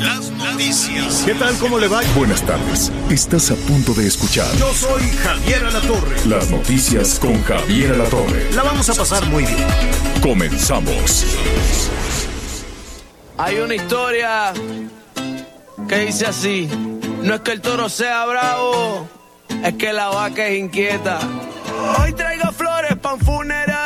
Las noticias. ¿Qué tal? ¿Cómo le va? Buenas tardes. Estás a punto de escuchar Yo soy Javier Alatorre. las noticias con Javier Alatorre. La vamos a pasar muy bien. Comenzamos. Hay una historia que dice así: No es que el toro sea bravo, es que la vaca es inquieta. Hoy traigo flores pa' un funeral,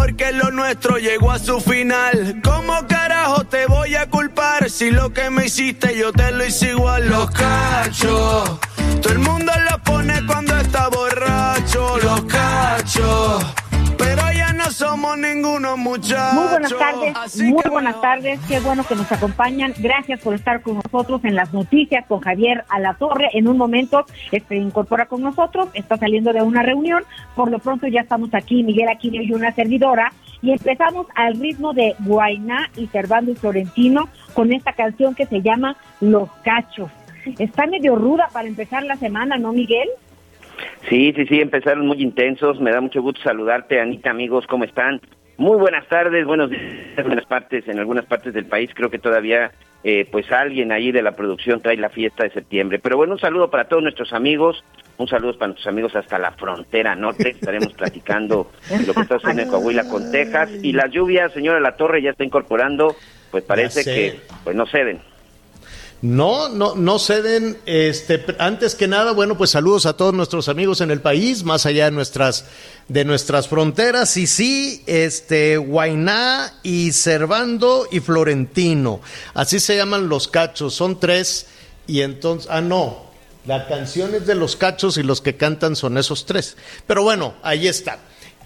porque lo nuestro llegó a su final. ¿Cómo carajo te voy a culpar si lo que me hiciste yo te lo hice igual? Los cachos, todo el mundo los pone cuando está borracho. Los cachos, no somos ninguno muchachos. Muy buenas tardes, muy buenas tardes. Qué bueno que nos acompañan. Gracias por estar con nosotros en las noticias con Javier Alatorre. En un momento se incorpora con nosotros, está saliendo de una reunión. Por lo pronto ya estamos aquí, Miguel Aquino y una servidora. Y empezamos al ritmo de Guainá y Servando y Florentino con esta canción que se llama Los Cachos. Está medio ruda para empezar la semana, ¿no, Miguel? Sí, sí, sí, empezaron muy intensos. Me da mucho gusto saludarte, Anita, amigos, ¿cómo están? Muy buenas tardes, buenos días en algunas partes, en algunas partes del país. Creo que todavía, eh, pues alguien ahí de la producción trae la fiesta de septiembre. Pero bueno, un saludo para todos nuestros amigos, un saludo para nuestros amigos hasta la frontera norte. Estaremos platicando de lo que está haciendo en Coahuila con Texas y las lluvias, señora La Torre, ya está incorporando. Pues parece que, pues no ceden. No, no, no ceden. Este, antes que nada, bueno, pues saludos a todos nuestros amigos en el país, más allá de nuestras, de nuestras fronteras. Y sí, este, Guainá y Servando y Florentino. Así se llaman los cachos. Son tres. Y entonces, ah, no. La canción es de los cachos y los que cantan son esos tres. Pero bueno, ahí está.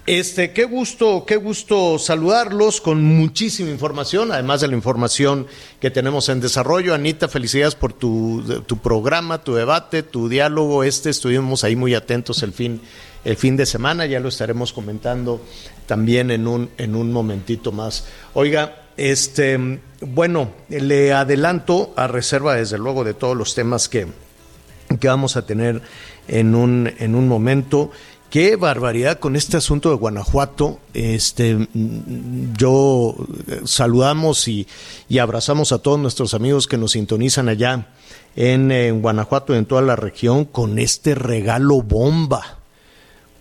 Este, qué gusto, qué gusto saludarlos con muchísima información, además de la información que tenemos en desarrollo. Anita, felicidades por tu, tu programa, tu debate, tu diálogo. Este estuvimos ahí muy atentos el fin, el fin de semana, ya lo estaremos comentando también en un, en un momentito más. Oiga, este, bueno, le adelanto a reserva desde luego de todos los temas que, que vamos a tener en un, en un momento. Qué barbaridad con este asunto de Guanajuato. Este, mm, yo eh, saludamos y, y abrazamos a todos nuestros amigos que nos sintonizan allá en, eh, Guanajuato y en toda la región con este regalo bomba.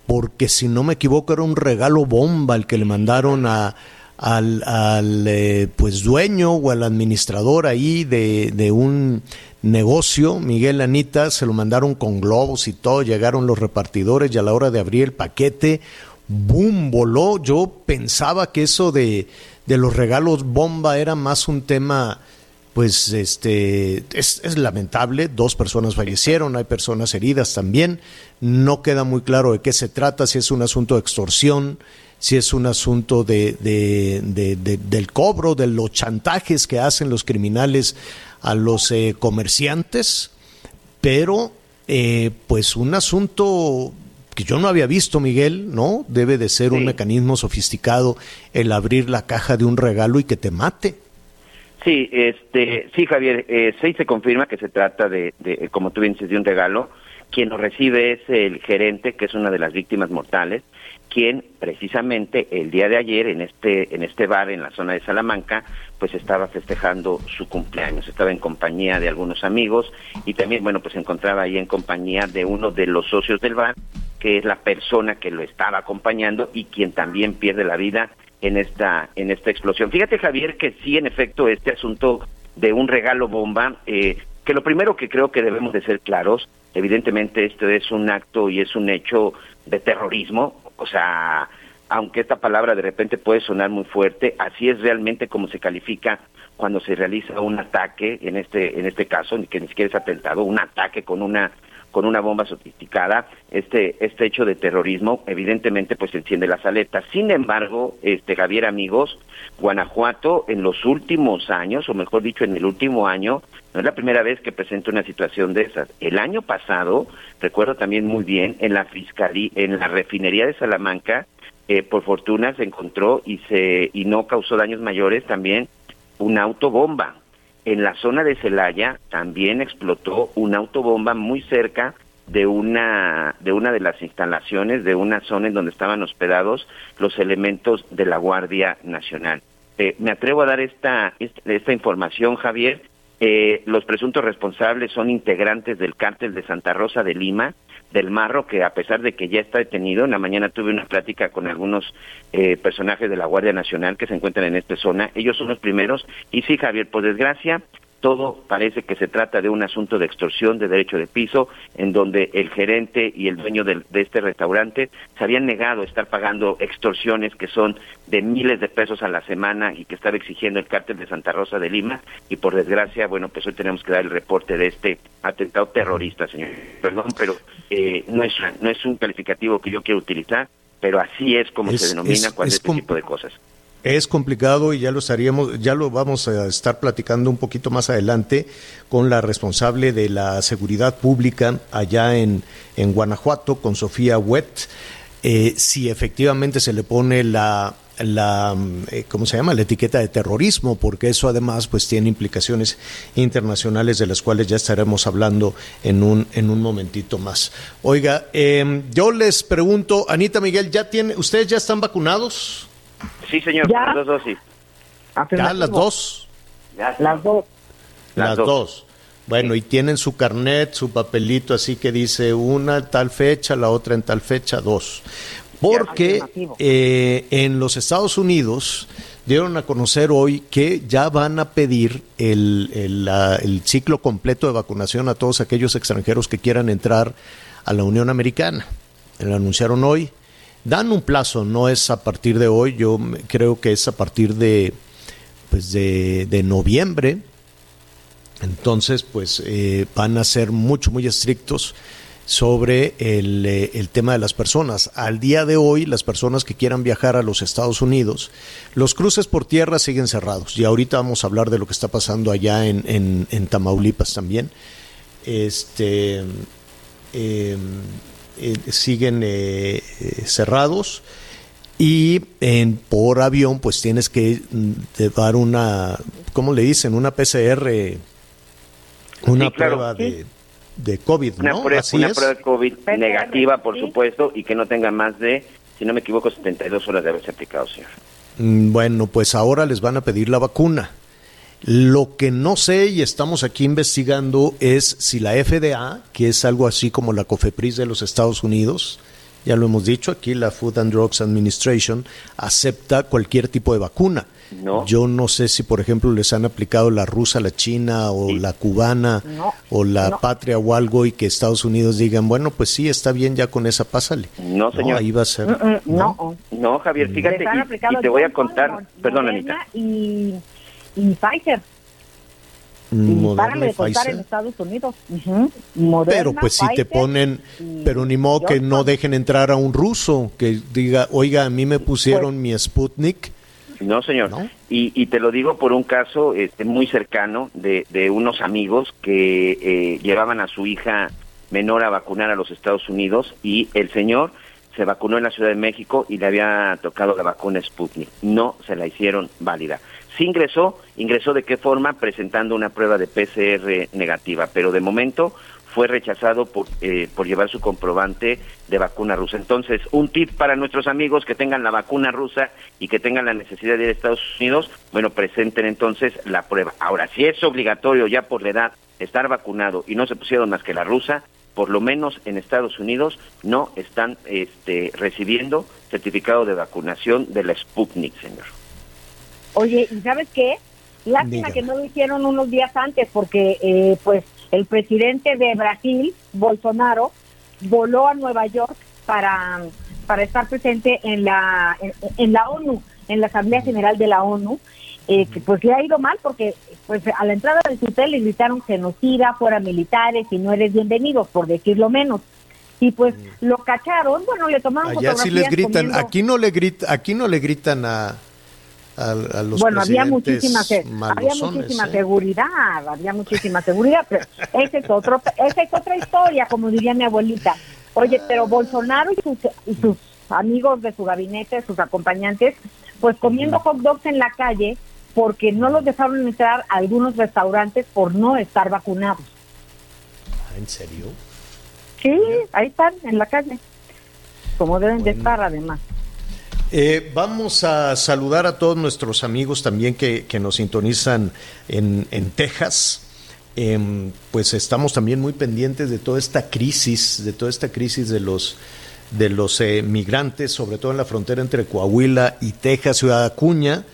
Porque si no me equivoco era un regalo bomba el que le mandaron a, al, al, eh, pues dueño o al administrador ahí de, de un negocio, Miguel Anita, se lo mandaron con globos y todo, llegaron los repartidores y a la hora de abrir el paquete, ¡boom! voló. Yo pensaba que eso de, de los regalos bomba era más un tema, pues este, es, es lamentable, dos personas fallecieron, hay personas heridas también, no queda muy claro de qué se trata, si es un asunto de extorsión, si es un asunto de, de- de- de- del cobro, de los chantajes que hacen los criminales a los eh, comerciantes, pero eh, pues un asunto que yo no había visto, Miguel, ¿no? Debe de ser un mecanismo sofisticado el abrir la caja de un regalo y que te mate. Sí, este, sí, Javier, eh, sí se confirma que se trata de, de, como tú bien dices, de un regalo. Quien lo recibe es el gerente, que es una de las víctimas mortales, quien precisamente el día de ayer en este en este bar en la zona de Salamanca, pues estaba festejando su cumpleaños, estaba en compañía de algunos amigos y también, bueno, pues se encontraba ahí en compañía de uno de los socios del bar, que es la persona que lo estaba acompañando y quien también pierde la vida en esta en esta explosión. Fíjate Javier que sí en efecto este asunto de un regalo bomba eh, que lo primero que creo que debemos de ser claros, evidentemente esto es un acto y es un hecho de terrorismo, o sea, aunque esta palabra de repente puede sonar muy fuerte, así es realmente como se califica cuando se realiza un ataque, en este en este caso, que ni siquiera es atentado, un ataque con una con una bomba sofisticada, este, este hecho de terrorismo evidentemente pues enciende las aletas. Sin embargo, este Javier amigos, Guanajuato en los últimos años, o mejor dicho en el último año, no es la primera vez que presenta una situación de esas. El año pasado, recuerdo también muy bien, en la fiscalía, en la refinería de Salamanca, eh, por fortuna se encontró y se y no causó daños mayores también una autobomba. En la zona de Celaya también explotó una autobomba muy cerca de una de una de las instalaciones de una zona en donde estaban hospedados los elementos de la Guardia Nacional. Eh, me atrevo a dar esta, esta información, Javier, eh, los presuntos responsables son integrantes del cártel de Santa Rosa de Lima, del Marro, que a pesar de que ya está detenido, en la mañana tuve una plática con algunos eh, personajes de la Guardia Nacional que se encuentran en esta zona. Ellos son los primeros. Y sí, Javier, por desgracia, todo parece que se trata de un asunto de extorsión de derecho de piso, en donde el gerente y el dueño de, este restaurante se habían negado a estar pagando extorsiones que son de miles de pesos a la semana y que estaba exigiendo el cártel de Santa Rosa de Lima. Y por desgracia, bueno, pues hoy tenemos que dar el reporte de este atentado terrorista, señor. Perdón, pero eh, no, es, no es un calificativo que yo quiero utilizar, pero así es como se denomina cuando este tipo de cosas. Es complicado y ya lo estaríamos, ya lo vamos a estar platicando un poquito más adelante con la responsable de la seguridad pública allá en, en Guanajuato, con Sofía Wet, eh, si efectivamente se le pone la, la eh, ¿cómo se llama? la etiqueta de terrorismo, porque eso además pues tiene implicaciones internacionales de las cuales ya estaremos hablando en un, en un momentito más. Oiga, eh, yo les pregunto, Anita Miguel, ¿ya tiene, ustedes ya están vacunados? Sí, señor, las dos dosis. ¿Ya las dos? las dos. Las, dos. Bueno, y tienen su carnet, su papelito, así que dice una en tal fecha, la otra en tal fecha, dos. Porque eh, en los Estados Unidos dieron a conocer hoy que ya van a pedir el, el, el, ciclo completo de vacunación a todos aquellos extranjeros que quieran entrar a la Unión Americana. Lo anunciaron hoy dan un plazo, no es a partir de hoy, yo creo que es a partir de, pues de, noviembre. Entonces, pues eh, van a ser mucho, muy estrictos sobre el, eh, el, tema de las personas. Al día de hoy, las personas que quieran viajar a los Estados Unidos, los cruces por tierra siguen cerrados. Y ahorita vamos a hablar de lo que está pasando allá en, en, Tamaulipas también. Este. Eh, siguen eh, eh, cerrados y en, por avión pues tienes que mm, dar una, ¿cómo le dicen? Una PCR, una prueba de, de, COVID, una ¿no? Prueba, una prueba de COVID negativa, por supuesto, y que no tenga más de, si no me equivoco, 72 horas de haberse aplicado, señor. Mm, bueno, pues ahora les van a pedir la vacuna. Lo que no sé y estamos aquí investigando es si la FDA, que es algo así como la COFEPRIS de los Estados Unidos, ya lo hemos dicho aquí, la Food and Drugs Administration, acepta cualquier tipo de vacuna. Yo no sé si, por ejemplo, les han aplicado la rusa, la china o la cubana o la patria o algo y que Estados Unidos digan, bueno, pues sí, está bien ya con esa, pásale. No, señor. ahí va a ser. Mm, mm, no, no, Javier, fíjate, y, te voy a contar, perdón, Anita. Y y Pfizer. y párame de contar en Estados Unidos. pero pues si te ponen, pero ni modo que no dejen entrar a un ruso que diga, oiga, a mí me pusieron mi Sputnik. No, señor. Y, y, te lo digo por un caso este, muy cercano de, de unos amigos que eh, llevaban a su hija menor a vacunar a los Estados Unidos y el señor se vacunó en la Ciudad de México y le había tocado la vacuna Sputnik. No se la hicieron válida. Sí ingresó, ingresó de qué forma, presentando una prueba de PCR negativa, pero de momento fue rechazado por, eh, por llevar su comprobante de vacuna rusa. Entonces, un tip para nuestros amigos que tengan la vacuna rusa y que tengan la necesidad de ir a Estados Unidos, bueno, presenten entonces la prueba. Ahora, si es obligatorio ya por la edad estar vacunado y no se pusieron más que la rusa, por lo menos en Estados Unidos no están este, recibiendo certificado de vacunación de la Sputnik, señor. Oye, ¿y sabes qué? Lástima que no lo hicieron unos días antes porque eh, pues el presidente de Brasil, Bolsonaro, voló a Nueva York para, para estar presente en la, en, la ONU, en la Asamblea General de la ONU. eh, que pues le ha ido mal porque pues a la entrada del hotel le gritaron genocida, fuera militares y no eres bienvenido, por decirlo menos. Y pues lo cacharon, bueno, le tomaron Allá sí les gritan, comiendo- aquí no le grita, aquí no le gritan a, a, a los bueno, había muchísima, había ¿eh? seguridad, había muchísima seguridad, pero ese es otro, esa es otra historia, como diría mi abuelita. Oye, pero Bolsonaro y sus, y sus amigos de su gabinete, sus acompañantes, pues comiendo hot dogs en la calle porque no los dejaron entrar a algunos restaurantes por no estar vacunados. Ah, ¿En serio? Sí, ahí están, en la calle, como deben de estar además. Eh, vamos a saludar a todos nuestros amigos también que, que nos sintonizan en, en Texas. Em, pues estamos también muy pendientes de toda esta crisis, de toda esta crisis de los de los eh, migrantes, sobre todo en la frontera entre Coahuila y Texas, Ciudad Acuña.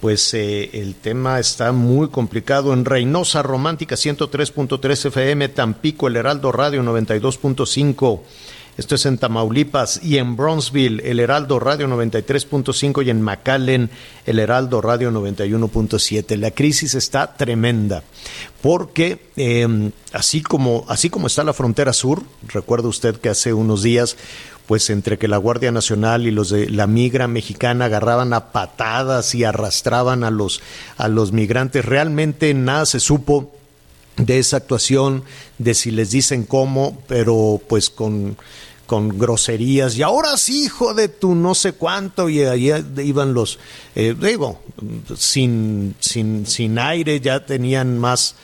Pues eh, el tema está muy complicado. En Reynosa Romántica 103.3 FM, Tampico, El Heraldo Radio 92.5. Esto es en Tamaulipas y en Bronzeville, el Heraldo Radio 93.5 y en McAllen, el Heraldo Radio 91.7. La crisis está tremenda porque eh, así, como, así como está la frontera sur, recuerda usted que hace unos días, pues entre que la Guardia Nacional y los de la migra mexicana agarraban a patadas y arrastraban a los, a los migrantes, realmente nada se supo de esa actuación, de si les dicen cómo, pero pues con, con groserías. Y ahora sí, hijo de tu no sé cuánto, y ahí iban los, eh, digo, sin, sin, sin aire, ya tenían más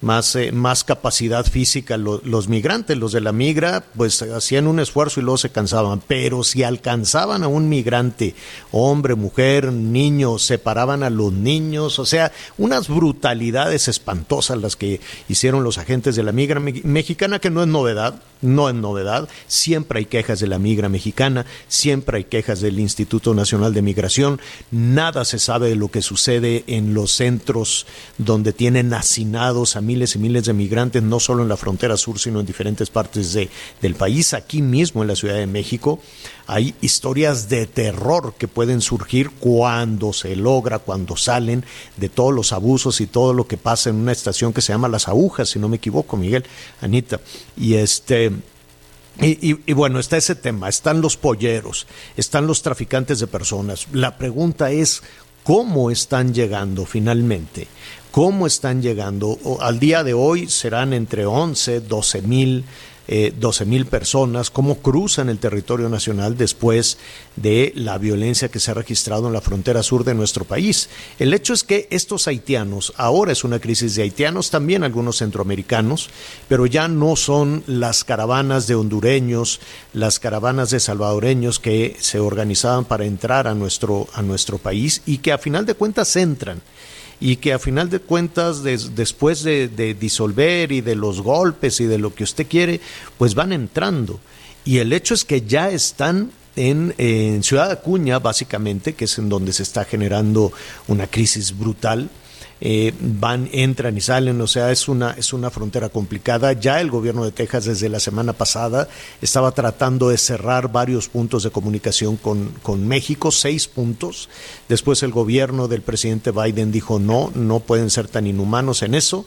más, eh, más capacidad física lo- los migrantes, los de la migra, pues hacían un esfuerzo y luego se cansaban, pero si alcanzaban a un migrante, hombre, mujer, niño, separaban a los niños, o sea, unas brutalidades espantosas las que hicieron los agentes de la migra me- mexicana, que no es novedad, no es novedad, siempre hay quejas de la migra mexicana, siempre hay quejas del Instituto Nacional de Migración, nada se sabe de lo que sucede en los centros donde tienen hacinados a miles y miles de migrantes, no solo en la frontera sur, sino en diferentes partes de, del país, aquí mismo en la Ciudad de México. Hay historias de terror que pueden surgir cuando se logra, cuando salen de todos los abusos y todo lo que pasa en una estación que se llama Las Agujas, si no me equivoco, Miguel, Anita. Y este. Y, y- y bueno, está ese tema, están los polleros, están los traficantes de personas. La pregunta es, ¿cómo están llegando finalmente? ¿Cómo están llegando? Al día de hoy serán entre 11, 12 mil. eh, 12 mil personas, cómo cruzan el territorio nacional después de la violencia que se ha registrado en la frontera sur de nuestro país. El hecho es que estos haitianos, ahora es una crisis de haitianos, también algunos centroamericanos, pero ya no son las caravanas de hondureños, las caravanas de salvadoreños que se organizaban para entrar a nuestro, a nuestro país y que a final de cuentas entran y que a final de cuentas, des- después de, de disolver y de los golpes y de lo que usted quiere, pues van entrando. Y el hecho es que ya están en, en Ciudad Acuña, básicamente, que es en donde se está generando una crisis brutal. Eh, van, entran y salen, o sea, es una, es una frontera complicada. Ya el gobierno de Texas desde la semana pasada estaba tratando de cerrar varios puntos de comunicación con, con México, seis puntos. Después el gobierno del presidente Biden dijo no, no pueden ser tan inhumanos en eso.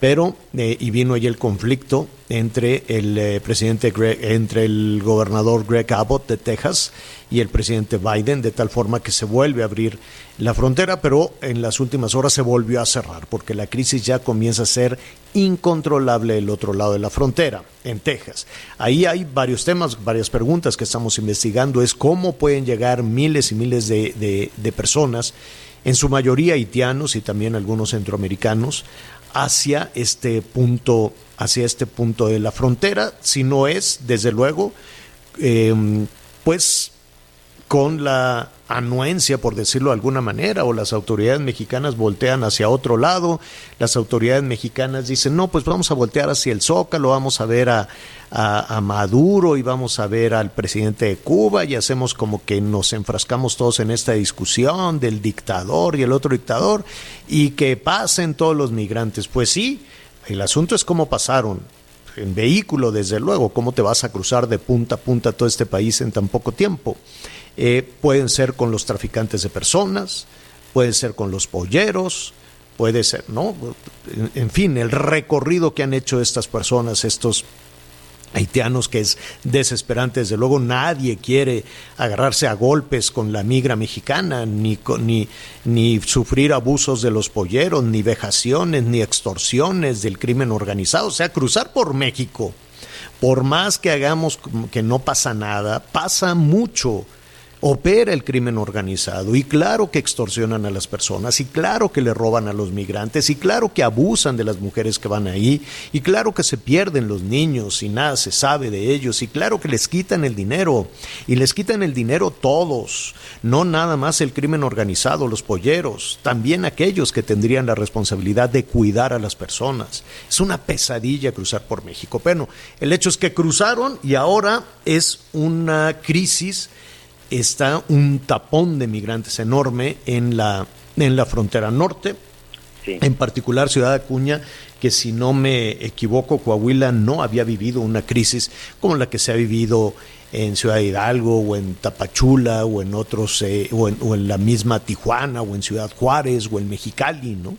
Pero, eh, y vino ahí el conflicto entre el eh, presidente entre el gobernador Greg Abbott de Texas y el presidente Biden, de tal forma que se vuelve a abrir la frontera, pero en las últimas horas se volvió a cerrar, porque la crisis ya comienza a ser incontrolable del otro lado de la frontera, en Texas. Ahí hay varios temas, varias preguntas que estamos investigando, es cómo pueden llegar miles y miles de- de personas, en su mayoría haitianos y también algunos centroamericanos, hacia este punto, hacia este punto de la frontera, si no es, desde luego, eh, pues con la anuencia, por decirlo de alguna manera, o las autoridades mexicanas voltean hacia otro lado, las autoridades mexicanas dicen, no, pues vamos a voltear hacia el Zócalo, vamos a ver a, a- Maduro y vamos a ver al presidente de Cuba y hacemos como que nos enfrascamos todos en esta discusión del dictador y el otro dictador y que pasen todos los migrantes. Pues sí, el asunto es cómo pasaron en vehículo, desde luego, cómo te vas a cruzar de punta a punta todo este país en tan poco tiempo. Eh, pueden ser con los traficantes de personas, puede ser con los polleros, puede ser, ¿no? En fin, el recorrido que han hecho estas personas, estos haitianos que es desesperante. Desde luego nadie quiere agarrarse a golpes con la migra mexicana, ni, ni, ni sufrir abusos de los polleros, ni vejaciones, ni extorsiones del crimen organizado. O sea, cruzar por México, por más que hagamos que no pasa nada, pasa mucho opera el crimen organizado y claro que extorsionan a las personas y claro que le roban a los migrantes y claro que abusan de las mujeres que van ahí y claro que se pierden los niños y nada se sabe de ellos y claro que les quitan el dinero y les quitan el dinero todos, no nada más el crimen organizado, los polleros, también aquellos que tendrían la responsabilidad de cuidar a las personas. Es una pesadilla cruzar por México. Bueno, el hecho es que cruzaron y ahora es una crisis está un tapón de migrantes enorme en la, en la frontera norte, en particular Ciudad Acuña, que si no me equivoco, Coahuila no había vivido una crisis como la que se ha vivido en Ciudad Hidalgo o en Tapachula o en otros eh, o, en, la misma Tijuana o en Ciudad Juárez o en Mexicali, ¿no?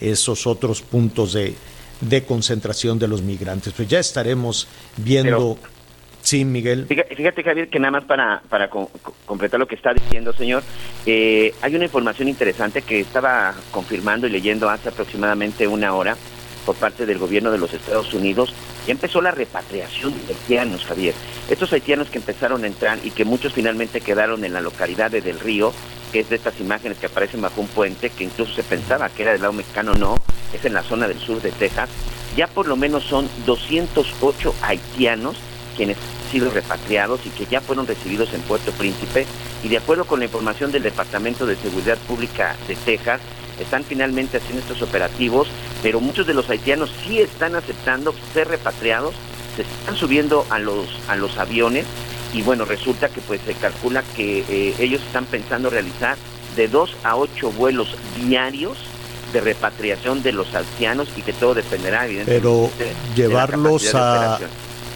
Esos otros puntos de, de concentración de los migrantes. Pues ya estaremos viendo Sí, Miguel. Fíjate, Javier, que nada más para, para completar lo que está diciendo, señor, eh, hay una información interesante que estaba confirmando y leyendo hace aproximadamente una hora por parte del gobierno de los Estados Unidos. Ya empezó la repatriación de haitianos, Javier. Estos haitianos que empezaron a entrar y que muchos finalmente quedaron en la localidad de Del Río, que es de estas imágenes que aparecen bajo un puente, que incluso se pensaba que era del lado mexicano, no, es en la zona del sur de Texas. Ya por lo menos son 208 haitianos quienes han sido repatriados y que ya fueron recibidos en Puerto Príncipe. Y de acuerdo con la información del Departamento de Seguridad Pública de Texas, están finalmente haciendo estos operativos, pero muchos de los haitianos sí están aceptando ser repatriados, se están subiendo a los, a los aviones y bueno, resulta que pues se calcula que eh, ellos están pensando realizar de dos a ocho vuelos diarios de repatriación de los haitianos y que todo dependerá evidentemente pero llevarlos a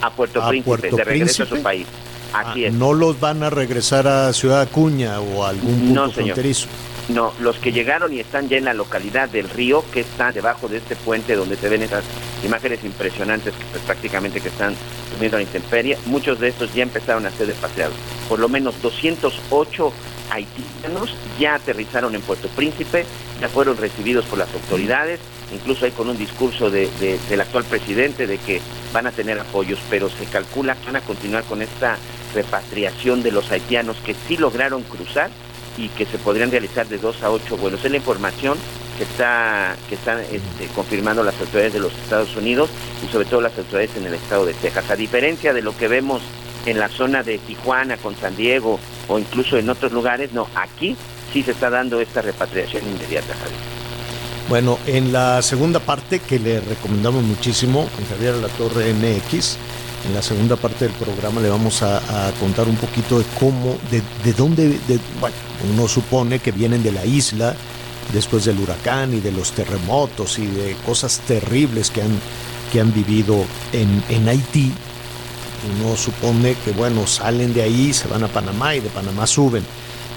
a Puerto Príncipe, de regreso a su país. Ah, es. ¿No los van a regresar a Ciudad Acuña o a algún punto no, fronterizo? No, los que llegaron y están ya en la localidad del río, que está debajo de este puente donde se ven esas imágenes impresionantes que pues, prácticamente que están subiendo a la intemperie, muchos de estos ya empezaron a ser despatriados. Por lo menos 208 haitianos ya aterrizaron en Puerto Príncipe, ya fueron recibidos por las autoridades, incluso hay con un discurso de, del actual presidente de que van a tener apoyos, pero se calcula que van a continuar con esta repatriación de los haitianos que sí lograron cruzar y que se podrían realizar de dos a ocho vuelos. Es la información que está que están este, confirmando las autoridades de los Estados Unidos y sobre todo las autoridades en el estado de Texas. A diferencia de lo que vemos en la zona de Tijuana con San Diego o incluso en otros lugares, no, aquí sí se está dando esta repatriación inmediata, Bueno, en la segunda parte que le recomendamos muchísimo, en Javier La Torre MX, en la segunda parte del programa le vamos a, contar un poquito de cómo, de, de dónde, de, bueno, uno supone que vienen de la isla después del huracán y de los terremotos y de cosas terribles que han, que han vivido en, en Haití uno supone que, bueno, salen de ahí, se van a Panamá y de Panamá suben.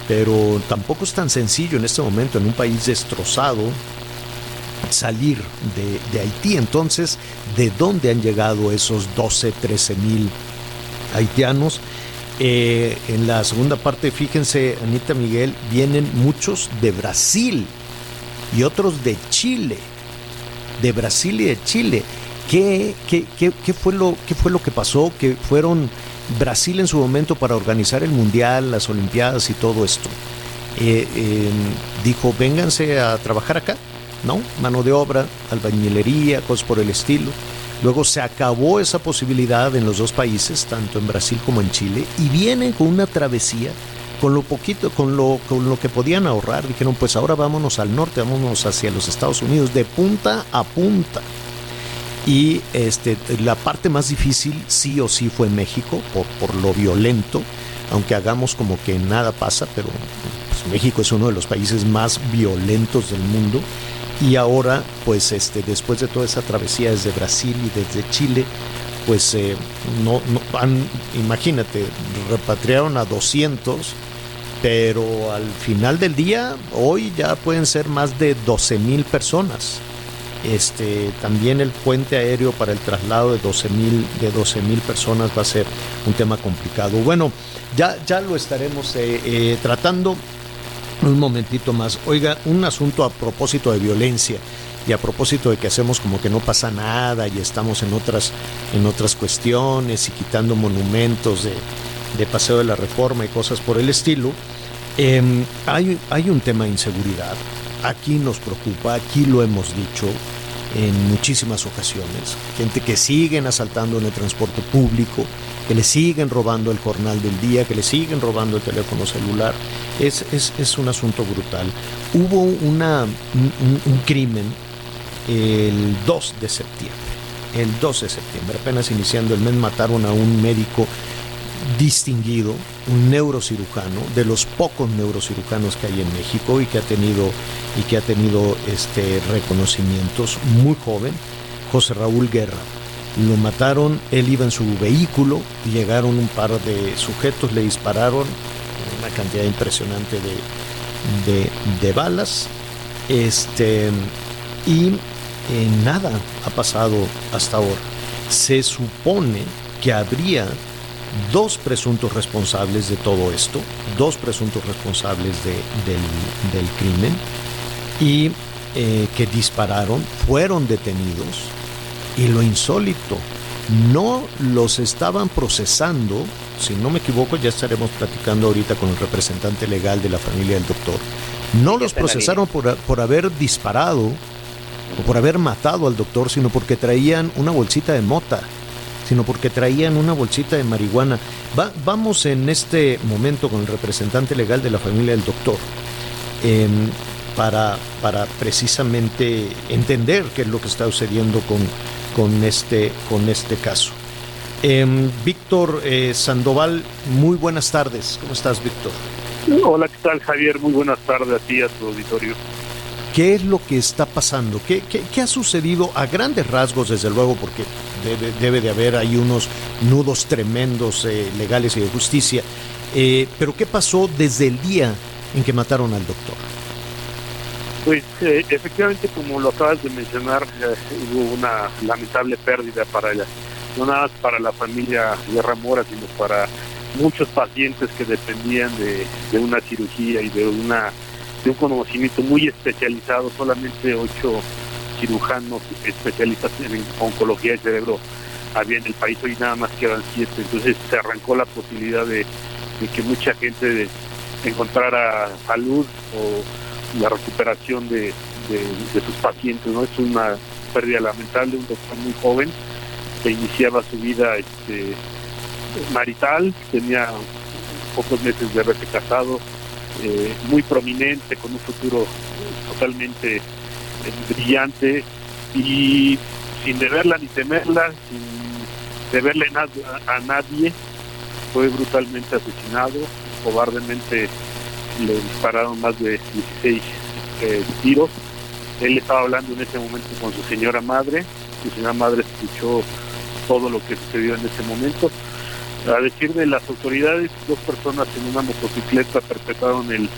Pero tampoco es tan sencillo en este momento, en un país destrozado, salir de, Haití. Entonces, ¿de dónde han llegado esos 12, 13 mil haitianos? Eh, en la segunda parte, fíjense, Anita Miguel, vienen muchos de Brasil y otros de Chile. De Brasil y de Chile. ¿Qué, qué, qué, fue lo, ¿Qué fue lo que pasó? Que fueron Brasil en su momento para organizar el Mundial, las Olimpiadas y todo esto. Eh, em, dijo, vénganse a trabajar acá, ¿no? Mano de obra, albañilería, cosas por el estilo. Luego se acabó esa posibilidad en los dos países, tanto en Brasil como en Chile, y vienen con una travesía, con lo poquito, con lo, con lo que podían ahorrar. Dijeron, pues ahora vámonos al norte, vámonos hacia los Estados Unidos, de punta a punta. Y este, la parte más difícil sí o sí fue México, por, por lo violento, aunque hagamos como que nada pasa, pero pues, México es uno de los países más violentos del mundo. Y ahora, pues este, después de toda esa travesía desde Brasil y desde Chile, pues eh, no, no imagínate, repatriaron a 200 pero al final del día, hoy ya pueden ser más de 12 mil personas. Este, también el puente aéreo para el traslado de 12 mil de 12 mil personas va a ser un tema complicado. Bueno, ya, ya lo estaremos eh, eh, tratando un momentito más. Oiga, un asunto a propósito de violencia y a propósito de que hacemos como que no pasa nada y estamos en otras, en otras cuestiones y quitando monumentos de, de Paseo de la Reforma y cosas por el estilo, em, hay, hay un tema de inseguridad aquí nos preocupa, aquí lo hemos dicho en muchísimas ocasiones. Gente que siguen asaltando en el transporte público, que le siguen robando el jornal del día, que le siguen robando el teléfono celular. Es, es, un asunto brutal. Hubo un crimen el 2 de septiembre. El 2 de septiembre, apenas iniciando el mes, mataron a un médico distinguido, un neurocirujano, de los pocos neurocirujanos que hay en México y que ha tenido, y que ha tenido este, reconocimientos, muy joven, José Raúl Guerra. Lo mataron, él iba en su vehículo, llegaron un par de sujetos, le dispararon una cantidad impresionante de, de, balas, este, y eh, nada ha pasado hasta ahora. Se supone que habría dos presuntos responsables de todo esto, dos presuntos responsables del, crimen y eh, que dispararon, fueron detenidos y lo insólito, no los estaban procesando, si no me equivoco ya estaremos platicando ahorita con el representante legal de la familia del doctor, no los procesaron por, por haber disparado o por haber matado al doctor, sino porque traían una bolsita de mota sino porque traían una bolsita de marihuana. vamos en este momento con el representante legal de la familia del doctor em, para, para precisamente entender qué es lo que está sucediendo con, con, este, con este caso. Em, Víctor eh, Sandoval, muy buenas tardes. ¿Cómo estás, Víctor? Hola, ¿qué tal, Javier? Muy buenas tardes a ti, a tu auditorio. ¿Qué es lo que está pasando? ¿Qué, qué, ha sucedido a grandes rasgos, desde luego, porque debe, debe de haber ahí unos nudos tremendos eh, legales y de justicia? Eh, pero ¿qué pasó desde el día en que mataron al doctor? Pues eh, efectivamente, como lo acabas de mencionar, hubo una lamentable pérdida para ella, no nada más para la familia Guerra Mora, sino para muchos pacientes que dependían de, de una cirugía y de una de un conocimiento muy especializado, solamente ocho cirujanos especialistas en oncología del cerebro había en el país, hoy nada más quedan siete, entonces se arrancó la posibilidad de, que mucha gente encontrara salud o la recuperación de, sus pacientes, ¿no? Es una pérdida lamentable, un doctor muy joven que iniciaba su vida este, marital, tenía pocos meses de haberse casado, eh, muy prominente, con un futuro totalmente eh, brillante y sin deberla ni temerla, sin deberle nada a nadie, fue brutalmente asesinado, cobardemente le dispararon más de 16 eh, tiros. Él estaba hablando en ese momento con su señora madre, su señora madre escuchó todo lo que sucedió en ese momento a decir de las autoridades, dos personas en una motocicleta perpetraron el,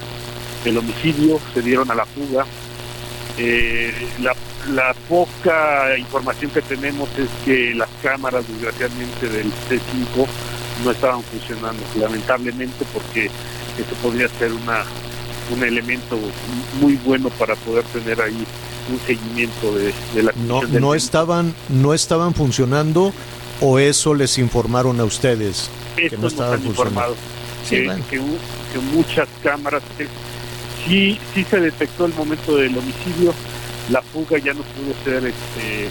el homicidio, se dieron a la fuga. Eh, la, poca información que tenemos es que las cámaras, desgraciadamente, del C5 no estaban funcionando, lamentablemente, porque eso podría ser una un elemento muy bueno para poder tener ahí un seguimiento de, la no no estaban no estaban funcionando o eso les informaron a ustedes que no estaban informado. que, muchas cámaras sí sí se detectó el momento del homicidio. La fuga ya no pudo ser este,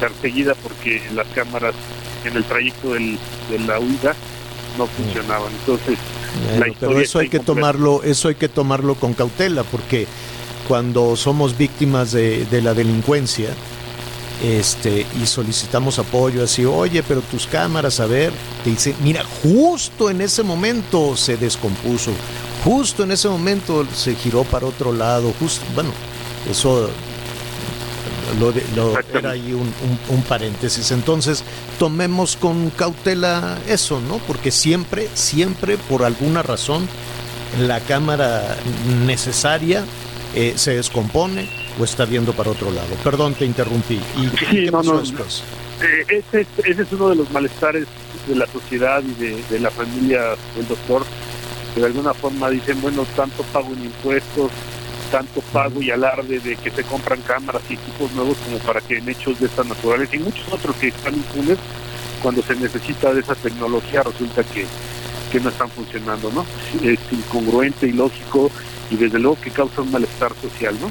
perseguida porque las cámaras en el trayecto del, de la huida no funcionaban. Entonces pero eso hay que tomarlo eso hay que tomarlo con cautela porque cuando somos víctimas de, de la delincuencia este, y solicitamos apoyo así, oye, pero tus cámaras, a ver, te dice, mira, justo en ese momento se descompuso, justo en ese momento se giró para otro lado, justo, bueno, eso lo, lo era ahí un, un, paréntesis. Entonces, tomemos con cautela eso, ¿no? Porque siempre, siempre, por alguna razón, la cámara necesaria, eh, se descompone o está viendo para otro lado. Perdón, te interrumpí. ¿Y Sí, qué no, pasó no. después? Eh, ese, es- ese es uno de los malestares de la sociedad y de, de la familia del doctor, que de alguna forma dicen, bueno, tanto pago en impuestos, tanto pago y alarde de que se compran cámaras y equipos nuevos como para que en hechos de esta naturaleza y muchos otros que están impunes, cuando se necesita de esa tecnología resulta que, que no están funcionando, ¿no? Es incongruente, ilógico y desde luego que causa un malestar social, ¿no?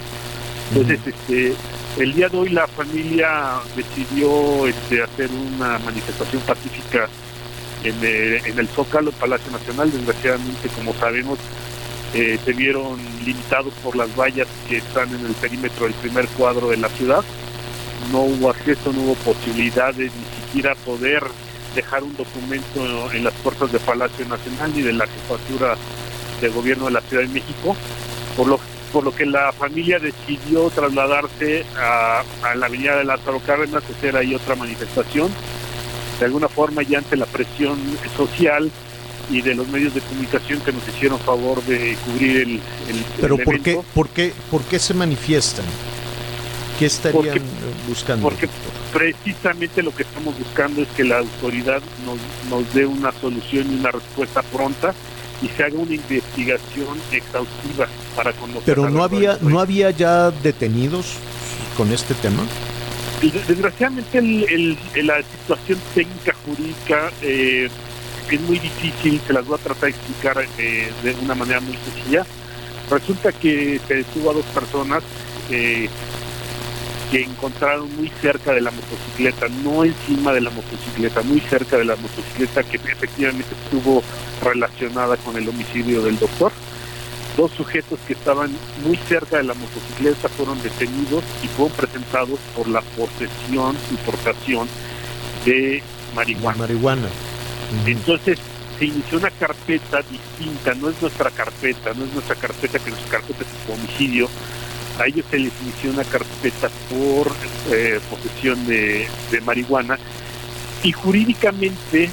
Entonces, este, el día de hoy la familia decidió este, hacer una manifestación pacífica en, eh, en el Zócalo, Palacio Nacional. Desgraciadamente, como sabemos, eh, se vieron limitados por las vallas que están en el perímetro del primer cuadro de la ciudad. No hubo acceso, no hubo posibilidad de ni siquiera poder dejar un documento en las puertas de Palacio Nacional ni de la jefatura de gobierno de la Ciudad de México, por lo, por lo que la familia decidió trasladarse a, a la avenida de Lázaro Cárdenas, hacer ahí otra manifestación, de alguna forma ya ante la presión social y de los medios de comunicación que nos hicieron favor de cubrir el, el- Pero el ¿por qué, por, qué, ¿por qué se manifiestan? ¿Qué estarían Porque- buscando? Porque precisamente lo que estamos buscando es que la autoridad nos, nos dé una solución y una respuesta pronta y se haga una investigación exhaustiva para conocer. Pero no había, no había ya detenidos con este tema. Desgraciadamente el- el- la situación técnica jurídica eh, es muy difícil, se las voy a tratar de explicar eh, de una manera muy sencilla. Resulta que se detuvo a dos personas eh, que encontraron muy cerca de la motocicleta, no encima de la motocicleta, muy cerca de la motocicleta que efectivamente estuvo relacionada con el homicidio del doctor. Dos sujetos que estaban muy cerca de la motocicleta fueron detenidos y fueron presentados por la posesión y portación de. Marihuana. Entonces se inició una carpeta distinta, no es nuestra carpeta, no es nuestra carpeta que nuestra carpeta es homicidio. A ellos se les inició una carpeta por eh, posesión de, de marihuana y jurídicamente eh,